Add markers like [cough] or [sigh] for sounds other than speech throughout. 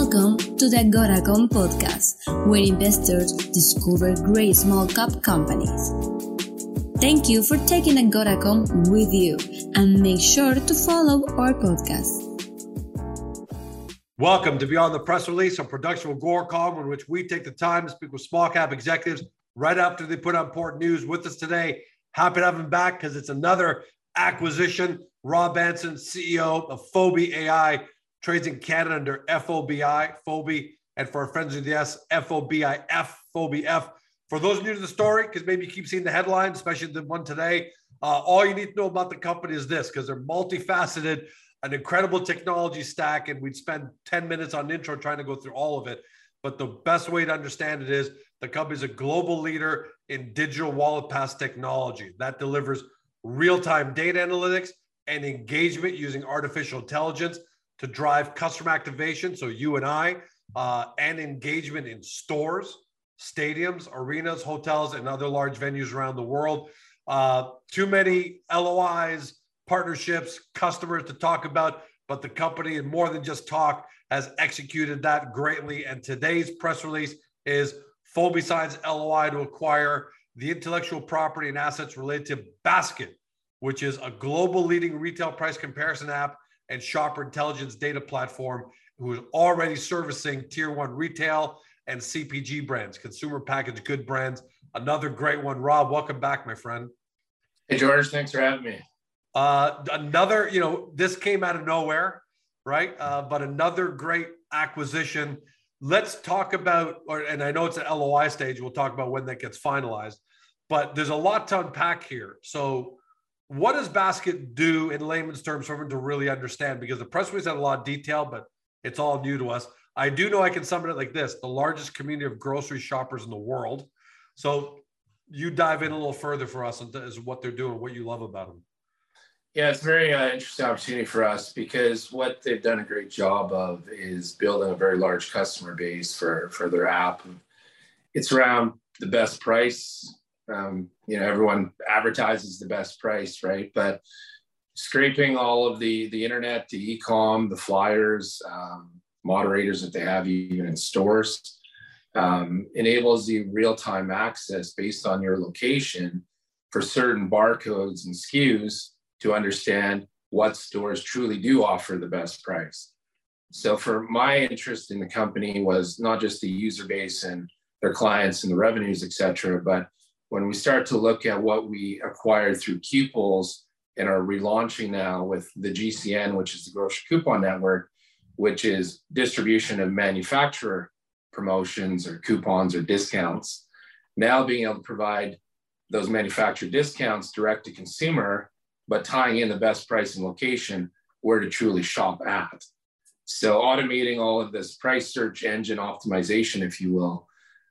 Welcome to the Agoracom podcast, where investors discover great small cap companies. Thank you for taking Agoracom with you and make sure to follow our podcast. Welcome to Beyond the Press Release, a production of Agoracom, in which we take the time to speak with small cap executives right after they put out important news with us today. Happy to have him back because it's another acquisition. Rob Anson, CEO of Fobi AI, trades in Canada under FOBI, Fobi, and for our friends in the S, FOBIF, FOBIF. For those new to the story, because maybe you keep seeing the headlines, especially the one today, uh, all you need to know about the company is this, because they're multifaceted, an incredible technology stack, and we'd spend 10 minutes on intro trying to go through all of it. But the best way to understand it is the company is a global leader in digital wallet pass technology that delivers real-time data analytics and engagement using artificial intelligence to drive customer activation. So you and I, uh, and engagement in stores, stadiums, arenas, hotels, and other large venues around the world. Uh, too many LOIs, partnerships, customers to talk about, but the company, and more than just talk, has executed that greatly. And today's press release is Fobi signs LOI to acquire the intellectual property and assets related to Basket, which is a global leading retail price comparison app and shopper intelligence data platform who is already servicing tier one retail and CPG brands, consumer packaged good brands. Another great one. Rob, welcome back, my friend. Hey, George, thanks for having me. Uh, another, you know, this came out of nowhere, right? Uh, but another great acquisition. Let's talk about, or, and I know it's an LOI stage. We'll talk about when that gets finalized, but there's a lot to unpack here. So, what does basket do in layman's terms for everyone to really understand? Because the press release had a lot of detail, but it's all new to us. I do know I can sum it up like this the largest community of grocery shoppers in the world. So you dive in a little further for us as what they're doing, what you love about them. Yeah, it's a very uh, interesting opportunity for us because what they've done a great job of is building a very large customer base for, for their app. It's around the best price, um, you know, everyone advertises the best price, right? But scraping all of the the internet, the e-com, the flyers, um, moderators that they have even in stores, um, enables the real-time access based on your location for certain barcodes and SKUs to understand what stores truly do offer the best price. So for my interest in the company was not just the user base and their clients and the revenues, et cetera, but when we start to look at what we acquired through Qples and are relaunching now with the GCN, which is the Grocery Coupon Network, which is distribution of manufacturer promotions or coupons or discounts. Now being able to provide those manufacturer discounts direct to consumer, but tying in the best price and location where to truly shop at. So automating all of this price search engine optimization, if you will,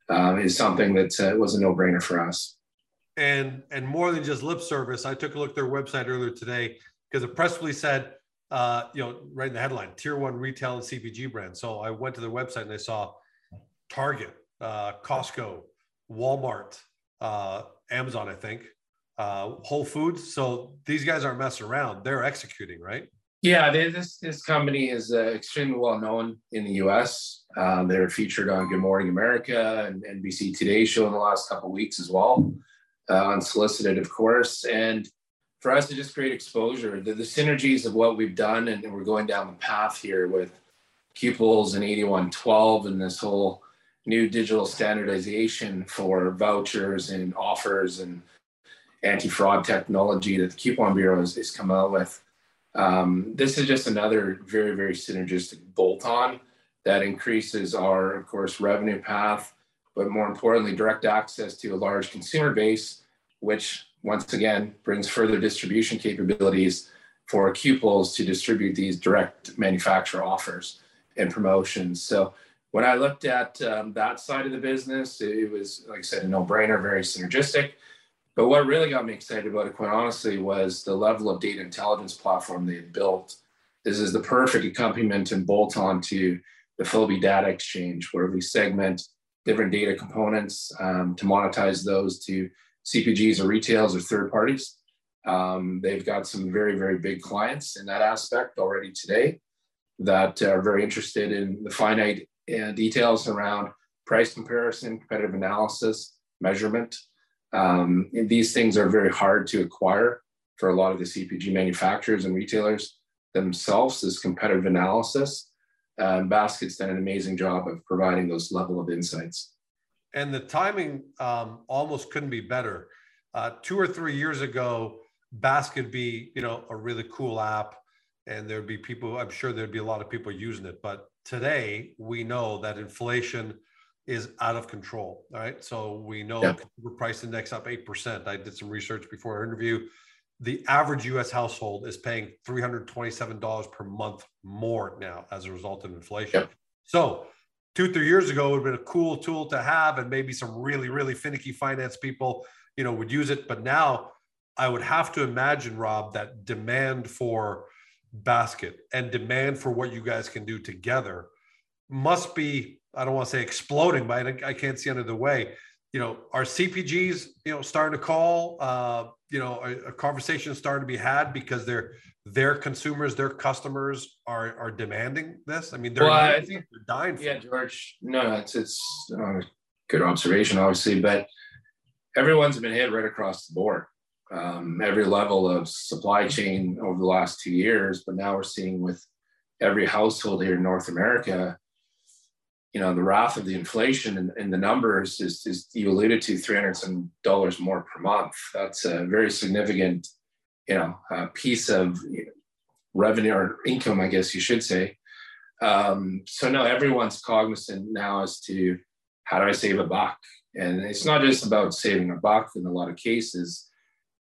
um, is something that uh, was a no-brainer for us. And and more than just lip service, I took a look at their website earlier today because the press release said, uh, you know, right in the headline, tier one retail and CPG brand. So I went to their website and I saw Target, uh, Costco, Walmart, uh, Amazon, I think, uh, Whole Foods. So these guys aren't messing around; they're executing, right? Yeah, they, this this company is uh, extremely well known in the U.S. Um, they're featured on Good Morning America and NBC Today show in the last couple weeks as well, uh, unsolicited, of course. And for us to just create exposure, the, the synergies of what we've done, and we're going down the path here with Qples and 8112 and this whole new digital standardization for vouchers and offers and anti-fraud technology that the Coupon Bureau has, has come out with um, this is just another very, very synergistic bolt on that increases our, of course, revenue path, but more importantly, direct access to a large consumer base, which once again brings further distribution capabilities for Qples to distribute these direct manufacturer offers and promotions. So when I looked at um, that side of the business, it was, like I said, a no brainer, very synergistic. But what really got me excited about it, quite honestly, was the level of data intelligence platform they had built. This is the perfect accompaniment and bolt on to the Fobi Data Exchange, where we segment different data components um, to monetize those to CPGs or retails or third parties. Um, they've got some very, very big clients in that aspect already today. that are very interested in the finite uh, details around price comparison, competitive analysis, measurement. Um, these things are very hard to acquire for a lot of the CPG manufacturers and retailers themselves, this competitive analysis. Um, Basket's done an amazing job of providing those level of insights. And the timing um, almost couldn't be better. Uh, two or three years ago, Basket be you know a really cool app, and there'd be people. I'm sure there'd be a lot of people using it. But today, we know that inflation is out of control. Right, so we know yeah. consumer price index up eight percent. I did some research before our interview the average US household is paying $327 per month more now as a result of inflation. Yep. So, two, three years ago, it would have been a cool tool to have, and maybe some really, really finicky finance people, you know, would use it. But now I would have to imagine, Rob, that demand for basket and demand for what you guys can do together must be, I don't want to say exploding, but I can't see another way. You know, are CPGs, you know, starting to call, uh, you know a, a conversation starting to be had because their their consumers their customers are are demanding this? I mean they're, well, I think, they're dying yeah george no it's it's uh, good observation obviously but everyone's been hit right across the board. Um, every level of supply chain over the last two years but now we're seeing with every household here in north america you know the wrath of the inflation and, the numbers is, is you alluded to three hundred some dollars more per month. That's a very significant, you know, uh, piece of revenue or income, I guess you should say. Um, so no, everyone's cognizant now as to how do I save a buck, and it's not just about saving a buck in a lot of cases.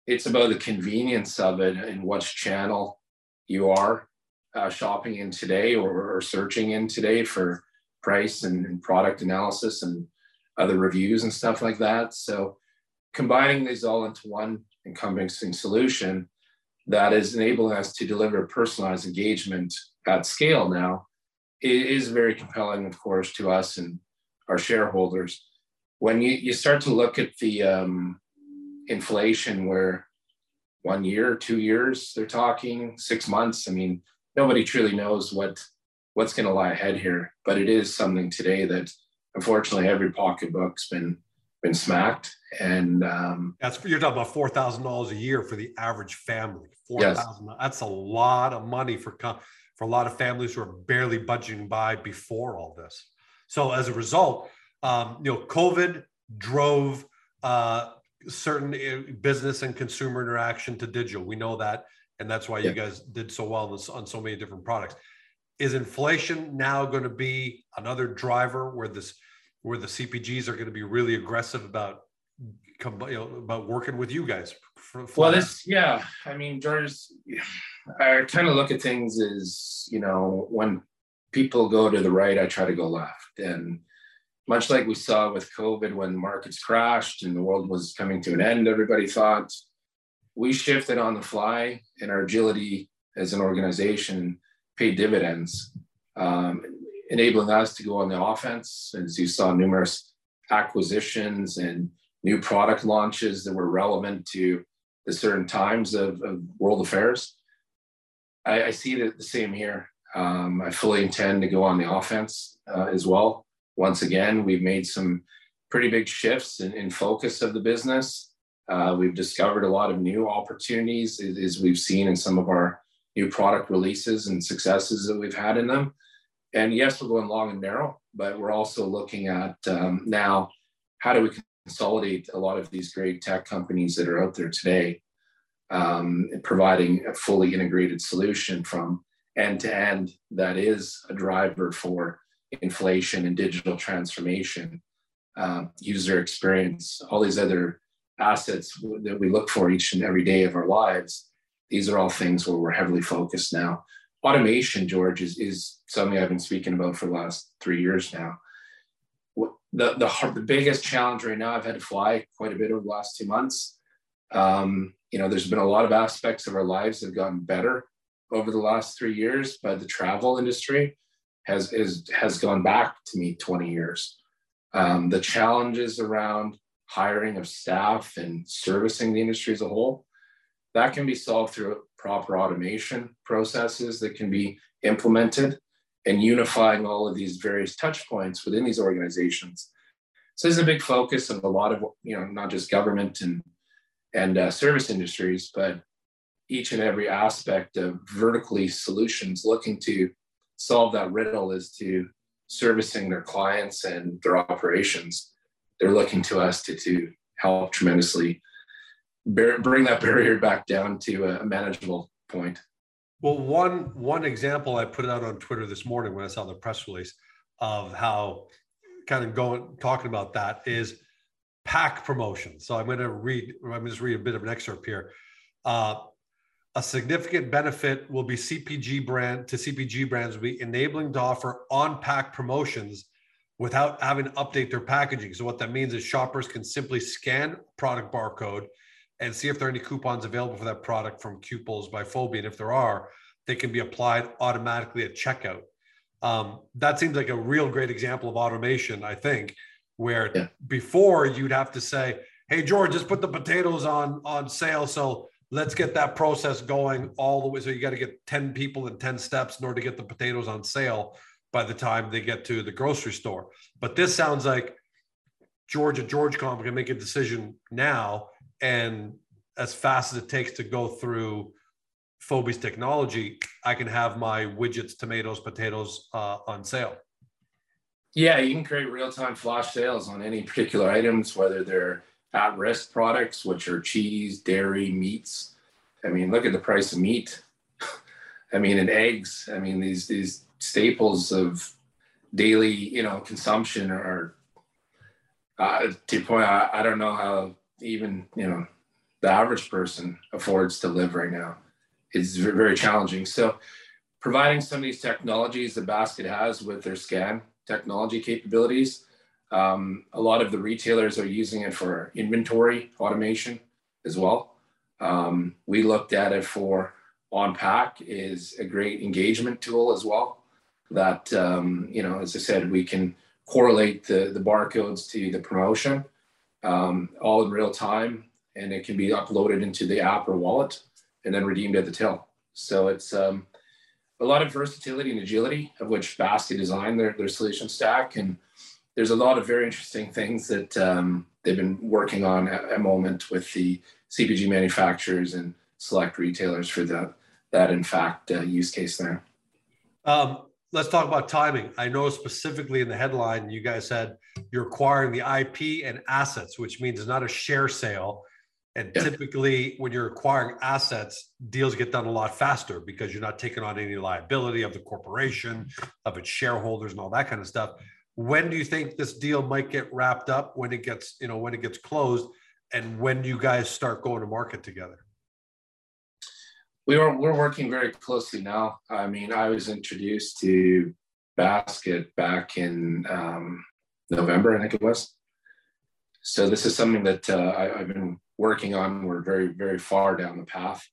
It's about the convenience of it and which channel you are uh, shopping in today or, or searching in today for price and, and product analysis and other reviews and stuff like that. So combining these all into one encompassing solution that is enabling us to deliver personalized engagement at scale now is very compelling, of course, to us and our shareholders. When you, you start to look at the um, inflation where one year, two years, they're talking six months. I mean, nobody truly knows what what's going to lie ahead here. But it is something today that unfortunately every pocketbook's been been smacked. And um, that's you're talking about four thousand dollars a year for the average family. Four thousand. Yes. That's a lot of money for for a lot of families who are barely budgeting by before all this. So as a result, um, you know, COVID drove uh, certain uh, business and consumer interaction to digital. We know that, and that's why yeah. you guys did so well on so many different products is inflation now going to be another driver where this where the CPGs are going to be really aggressive about you know, about working with you guys? For, for well, this yeah, I mean, George, I kind of look at things as you know when people go to the right, I try to go left, and much like we saw with COVID when markets crashed and the world was coming to an end, everybody thought we shifted on the fly and our agility as an organization pay dividends, um, enabling us to go on the offense. As you saw, numerous acquisitions and new product launches that were relevant to the certain times of, of world affairs. I, I, see it the same here. Um, I fully intend to go on the offense uh, as well. Once again, we've made some pretty big shifts in, in focus of the business. Uh, we've discovered a lot of new opportunities, as we've seen in some of our new product releases and successes that we've had in them. And yes, we're going long and narrow, but we're also looking at um, now how do we consolidate a lot of these great tech companies that are out there today, um, providing a fully integrated solution from end to end that is a driver for inflation and digital transformation, uh, user experience, all these other assets that we look for each and every day of our lives these are all things where we're heavily focused now. Automation, George, is, is something I've been speaking about for the last three years now. The, the, the biggest challenge right now, I've had to fly quite a bit over the last two months. Um, you know, there's been a lot of aspects of our lives that have gotten better over the last three years, but the travel industry has is, has gone back to me 20 years. Um, the challenges around hiring of staff and servicing the industry as a whole that can be solved through proper automation processes that can be implemented. and unifying all of these various touch points within these organizations. So there's a big focus of a lot of, you know, not just government and, and uh, service industries, but each and every aspect of vertically solutions looking to solve that riddle as to servicing their clients and their operations. They're looking to us to, to help tremendously bear, bring that barrier back down to a manageable point. Well, one one example I put out on Twitter this morning when I saw the press release of how kind of going talking about that is pack promotion. So I'm going to read. I'm going to just read a bit of an excerpt here. Uh, a significant benefit will be CPG brand to CPG brands will be enabling to offer on-pack promotions without having to update their packaging. So what that means is shoppers can simply scan product barcode and see if there are any coupons available for that product from Qples by Fobi. And if there are, they can be applied automatically at checkout. Um, that seems like a real great example of automation, I think, where yeah. before you'd have to say, hey, George, just put the potatoes on, on sale. So let's get that process going all the way. So you got to get 10 people in 10 steps in order to get the potatoes on sale by the time they get to the grocery store. But this sounds like George at GeorgeCom can make a decision now and as fast as it takes to go through Fobi's technology, I can have my widgets, tomatoes, potatoes uh, on sale. Yeah, you can create real-time flash sales on any particular items, whether they're at-risk products, which are cheese, dairy, meats. I mean, look at the price of meat. [laughs] I mean, and eggs. I mean, these these staples of daily, you know, consumption are. Uh, to your point, I, I don't know how even you know the average person affords to live right now is very challenging. So providing some of these technologies that Basket has with their scan technology capabilities, um, a lot of the retailers are using it for inventory automation as well. Um, we looked at it for on pack is a great engagement tool as well. That um, you know, as I said, we can correlate the the barcodes to the promotion um, all in real time, and it can be uploaded into the app or wallet and then redeemed at the till. So it's um, a lot of versatility and agility of which Basket designed their, their solution stack. And there's a lot of very interesting things that um, they've been working on at a moment with the CPG manufacturers and select retailers for the, that, in fact, uh, use case there. Um, let's talk about timing. I know specifically in the headline, you guys said you're acquiring the IP and assets, which means it's not a share sale. And yeah. typically, when you're acquiring assets, deals get done a lot faster because you're not taking on any liability of the corporation, of its shareholders, and all that kind of stuff. When do you think this deal might get wrapped up? When it gets, you know, when it gets closed, and when do you guys start going to market together? We are we're working very closely now. I mean, I was introduced to Basket back in um, November, I think it was. So this is something that uh, I, have been working on. We're very very far down the path.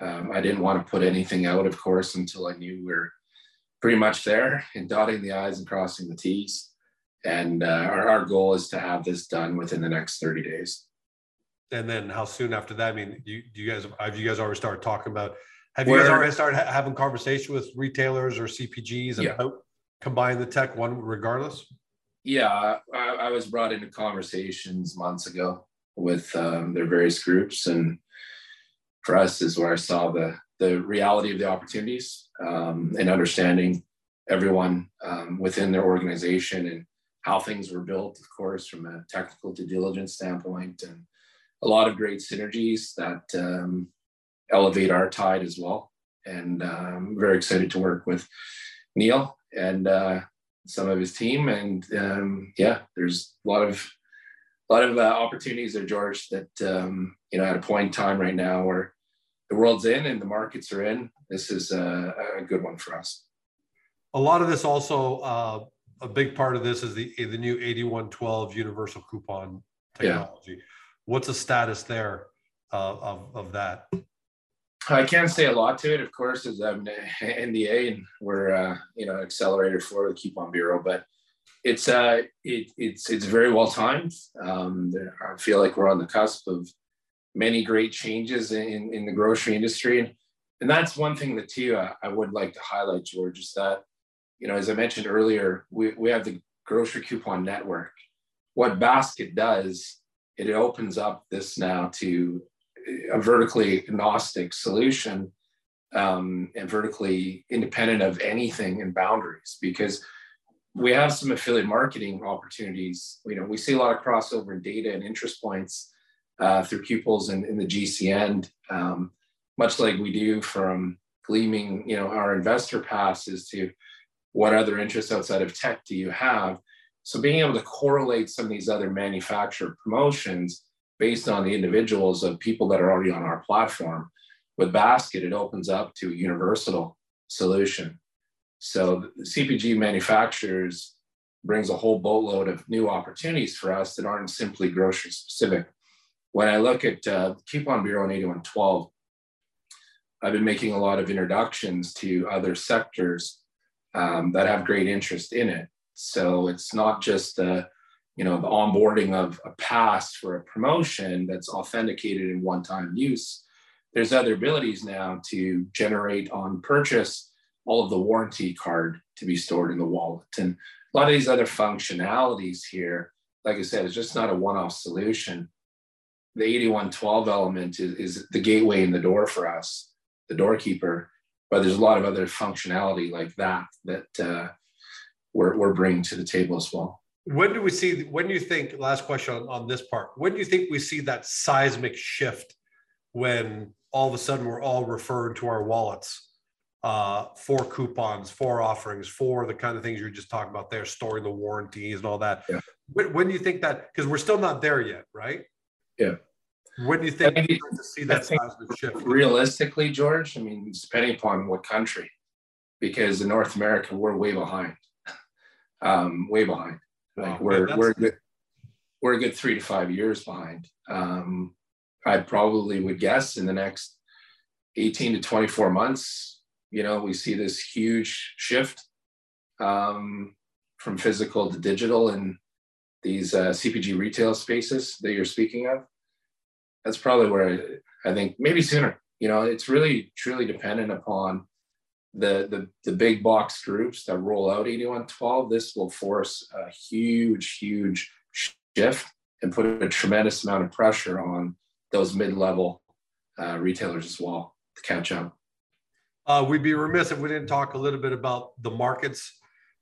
Um, I didn't want to put anything out, of course, until I knew we are pretty much there and dotting the i's and crossing the t's. And uh, our, our goal is to have this done within the next 30 days and then how soon after that? I mean, you, you guys have you guys already started talking about? Have you guys already started ha- having conversation with retailers or CPGs about yeah. combining the tech one regardless? Yeah, I, I, was brought into conversations months ago with um, their various groups, and for us is where I saw the the reality of the opportunities um, and understanding everyone um, within their organization and how things were built, of course, from a technical due diligence standpoint and a lot of great synergies that um, elevate our tide as well. And uh, I'm very excited to work with Neil and uh, some of his team. And um, yeah, there's a lot of a lot of uh, opportunities there, George. That um, you know, at a point in time right now where the world's in and the markets are in, this is a, a good one for us. A lot of this also, uh, a big part of this is the the new 8112 universal coupon technology. Yeah what's the status there uh, of, of that? I can't say a lot to it, of course, as I'm NDA and we're uh, you know accelerator for the Coupon Bureau, but it's uh it, it's it's very well timed. Um, I feel like we're on the cusp of many great changes in in the grocery industry, and and that's one thing that too uh, I would like to highlight, George, is that you know, as I mentioned earlier, we, we have the grocery coupon network. What Basket does, it opens up this now to a vertically agnostic solution um, and vertically independent of anything and boundaries because we have some affiliate marketing opportunities. You know, we see a lot of crossover in data and interest points uh, through Qples in, in the GCN, um, much like we do from gleaming, you know, our investor pass passes to what other interests outside of tech do you have? So being able to correlate some of these other manufacturer promotions based on the individuals of people that are already on our platform. With Basket, it opens up to a universal solution. So CPG manufacturers brings a whole boatload of new opportunities for us that aren't simply grocery specific. When I look at uh, Coupon Bureau and 8112, I've been making a lot of introductions to other sectors um, that have great interest in it. So it's not just the, you know, the onboarding of a pass for a promotion that's authenticated in one-time use. There's other abilities now to generate on purchase all of the warranty card to be stored in the wallet. And a lot of these other functionalities here, like I said, it's just not a one-off solution. The 8112 element is, is the gateway in the door for us, the doorkeeper but there's a lot of other functionality like that that uh, we're, we're bringing to the table as well. When do we see, when do you think, last question on, on this part, when do you think we see that seismic shift when all of a sudden we're all referred to our wallets uh, for coupons, for offerings, for the kind of things you're just talking about there, storing the warranties and all that. Yeah. When, when do you think that, because we're still not there yet, right? Yeah. When do you think you to see that seismic shift? Realistically, George, I mean, depending upon what country, because in North America we're way behind, um, way behind. Like we're yeah, we're good, we're a good three to five years behind. Um, I probably would guess in the next 18 to 24 months, you know, we see this huge shift um, from physical to digital in these uh, CPG retail spaces that you're speaking of that's probably where I, I think maybe sooner. You know, it's really truly dependent upon the, the the big box groups that roll out 8112. This will force a huge, huge shift and put a tremendous amount of pressure on those mid-level uh, retailers as well to catch up. Uh, we'd be remiss if we didn't talk a little bit about the markets.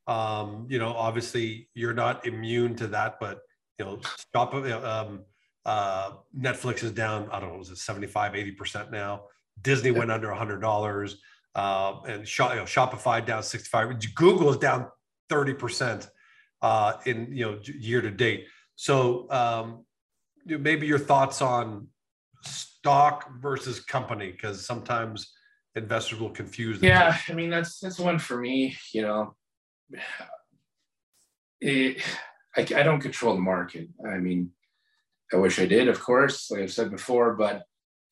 Um, you know, obviously you're not immune to that, but you know, stop. Um, uh, Netflix is down, I don't know, was it 75, 80% now? Disney yeah. went under $100. Uh, and Shop, you know, Shopify down 65. Google is down 30% uh, in, you know, year to date. So um, maybe your thoughts on stock versus company, because sometimes investors will confuse. Yeah, I mean, that's, that's one for me, you know, [sighs] it, I, I don't control the market. I mean, I wish I did, of course, like I've said before, but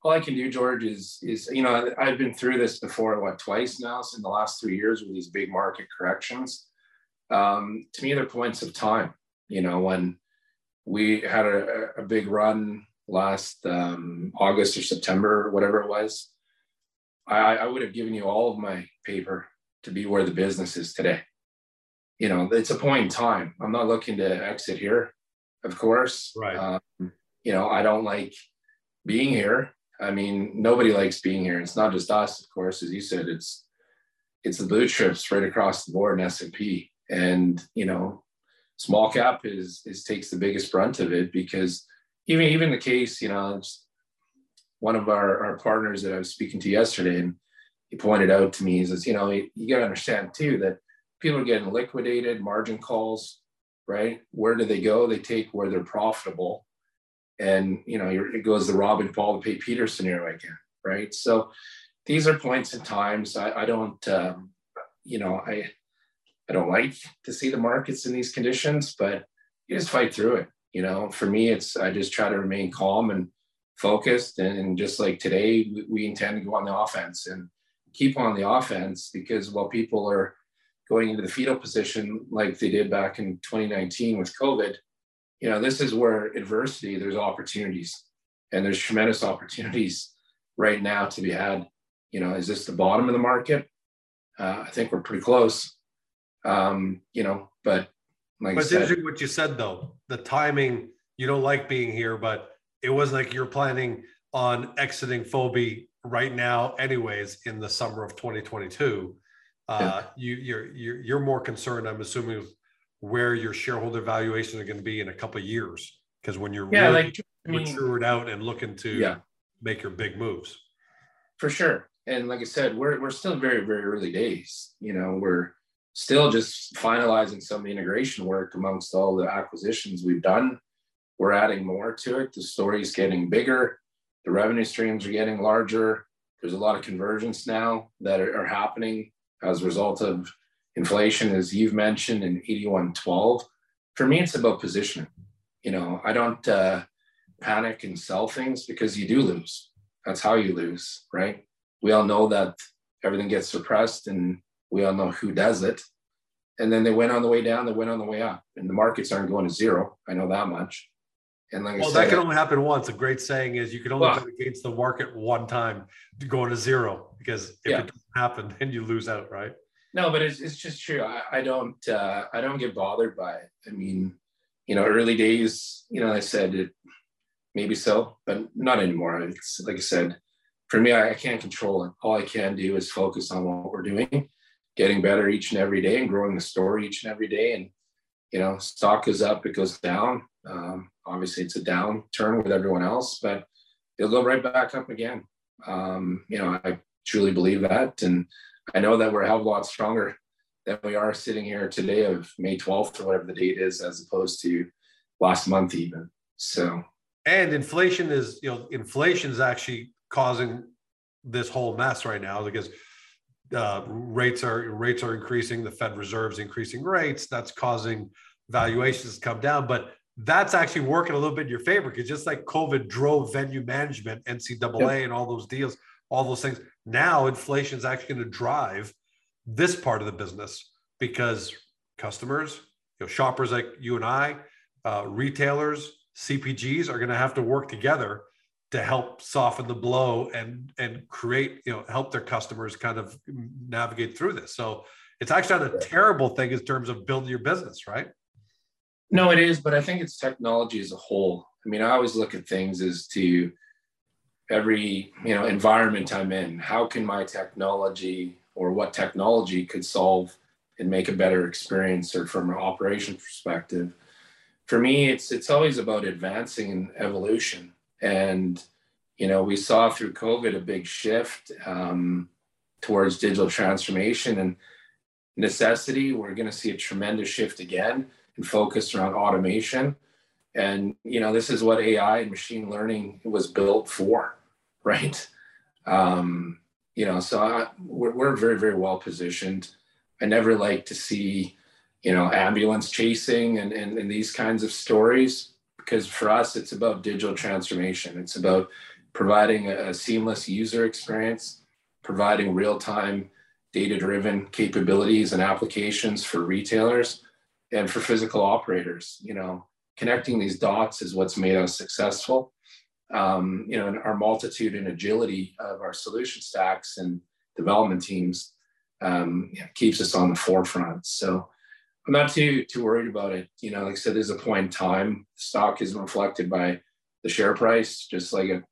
all I can do, George, is is you know I've been through this before, what twice now, in the last three years with these big market corrections. Um, to me, they're points of time. You know, when we had a, a big run last um, August or September, whatever it was, I, I would have given you all of my paper to be where the business is today. You know, it's a point in time. I'm not looking to exit here of course. Right. Um, you know, I don't like being here. I mean, nobody likes being here. It's not just us, of course, as you said. It's it's the blue chips right across the board in S and P, and you know, small cap is is takes the biggest brunt of it because even even the case, you know, one of our our partners that I was speaking to yesterday, and he pointed out to me, he says, you know, you, you got to understand too that people are getting liquidated, margin calls, right? Where do they go? They take where they're profitable. And, you know, it goes the Robin Paul to pay Peter scenario again, right? So these are points in times. I, I don't, um, you know, I, I don't like to see the markets in these conditions, but you just fight through it. You know, for me, it's, I just try to remain calm and focused. And, just like today, we intend to go on the offense and keep on the offense because while people are going into the fetal position like they did back in 2019 with COVID, you know, this is where adversity, there's opportunities and there's tremendous opportunities right now to be had. You know, is this the bottom of the market? Uh, I think we're pretty close. Um, you know, but like but I said, interesting what you said though. The timing, you don't like being here, but it wasn't like you're planning on exiting Fobi right now, anyways, in the summer of 2022. Uh, yeah. you, you're you're you're more concerned, I'm assuming, where your shareholder valuations are going to be in a couple of years, because when you're yeah, really like I mean, matured out and looking to yeah. make your big moves. For sure, and like I said, we're we're still very very early days. You know, we're still just finalizing some of the integration work amongst all the acquisitions we've done. We're adding more to it. The story's getting bigger. The revenue streams are getting larger. There's a lot of convergence now that are, are happening as a result of inflation, as you've mentioned in 8112. For me, it's about positioning. You know, I don't uh, panic and sell things because you do lose. That's how you lose, right? We all know that everything gets suppressed and we all know who does it. And then they went on the way down, they went on the way up, and the markets aren't going to zero. I know that much. And like well, said, that can only happen once. A great saying is you can only well, bet against the market one time to go to zero because if yeah. it doesn't happen, [laughs] then you lose out, right? No, but it's, it's just true. I, I don't uh, I don't get bothered by it. I mean, you know, early days, you know, I said it maybe so, but not anymore. It's like I said, for me, I, I can't control it. All I can do is focus on what we're doing, getting better each and every day, and growing the story each and every day. And you know, stock goes up, it goes down. Um, obviously, it's a downturn with everyone else, but it'll go right back up again. Um, you know, I truly believe that, and I know that we're a hell of a lot stronger than we are sitting here today of May 12th or whatever the date is, as opposed to last month even. So, and inflation is, you know, inflation is actually causing this whole mess right now because uh, rates are rates are increasing. The Fed Reserve's increasing rates. That's causing valuations to come down, but that's actually working a little bit in your favor because just like COVID drove venue management, NCAA, yep. and all those deals, all those things. Now inflation is actually going to drive this part of the business because customers, you know, shoppers like you and I, uh, retailers, CPGs are going to have to work together to help soften the blow and and create you know help their customers kind of navigate through this. So it's actually not a terrible thing in terms of building your business right? No it is but i think it's technology as a whole. I mean i always look at things as to every you know environment i'm in how can my technology or what technology could solve and make a better experience or from an operation perspective for me it's it's always about advancing and evolution and, you know, we saw through COVID a big shift um, towards digital transformation and necessity. We're going to see a tremendous shift again and focus around automation. And, you know, this is what AI and machine learning was built for, right? Um, you know, so I, we're, we're very, very well positioned. I never like to see, you know, ambulance chasing and, and, and these kinds of stories because for us, it's about digital transformation. It's about providing a, a seamless user experience, providing real time data driven capabilities and applications for retailers and for physical operators. You know, connecting these dots is what's made us successful. Um, you know, and our multitude and agility of our solution stacks and development teams um, keeps us on the forefront. So I'm not too too worried about it. You know, like I said, there's a point in time. Stock is reflected by the share price, just like a,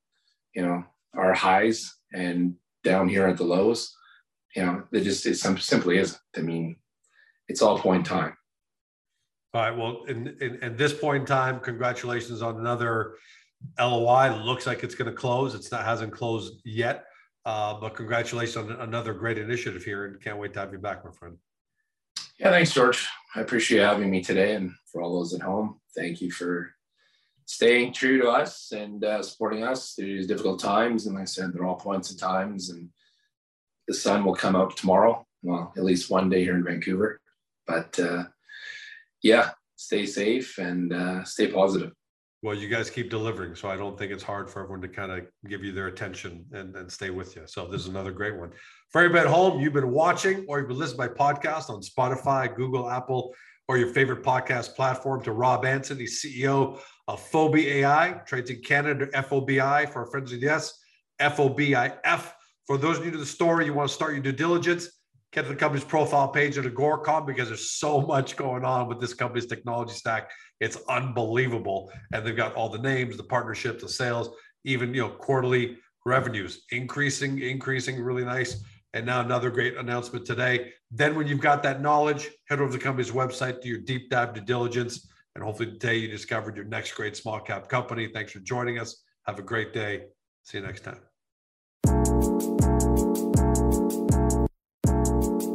you know, our highs and down here at the lows. You know, it just it simply isn't. I mean, it's all point in time. All right. Well, in, in, in this point in time, congratulations on another LOI. Looks like it's going to close. It's not hasn't closed yet, uh, but congratulations on another great initiative here, and can't wait to have you back, my friend. Yeah, thanks, George. I appreciate having me today. And for all those at home, thank you for staying true to us and uh, supporting us through these difficult times. And like I said, they're all points and times. And the sun will come out tomorrow. Well, at least one day here in Vancouver. But uh, yeah, stay safe and uh, stay positive. Well, you guys keep delivering, so I don't think it's hard for everyone to kind of give you their attention and, and stay with you. So this is another great one. For everybody at home, you've been watching or you've been listening to my podcast on Spotify, Google, Apple, or your favorite podcast platform to Rob Anson, the CEO of Fobi AI, trades in Canada, FOBI for our friends in the S, FOBIF. For those new to the story, you want to start your due diligence, get to the company's profile page at Agoracom because there's so much going on with this company's technology stack. It's unbelievable. And they've got all the names, the partnerships, the sales, even you know, quarterly revenues increasing, increasing, really nice. And now another great announcement today. Then when you've got that knowledge, head over to the company's website, do your deep dive due diligence. And hopefully today you discovered your next great small cap company. Thanks for joining us. Have a great day. See you next time.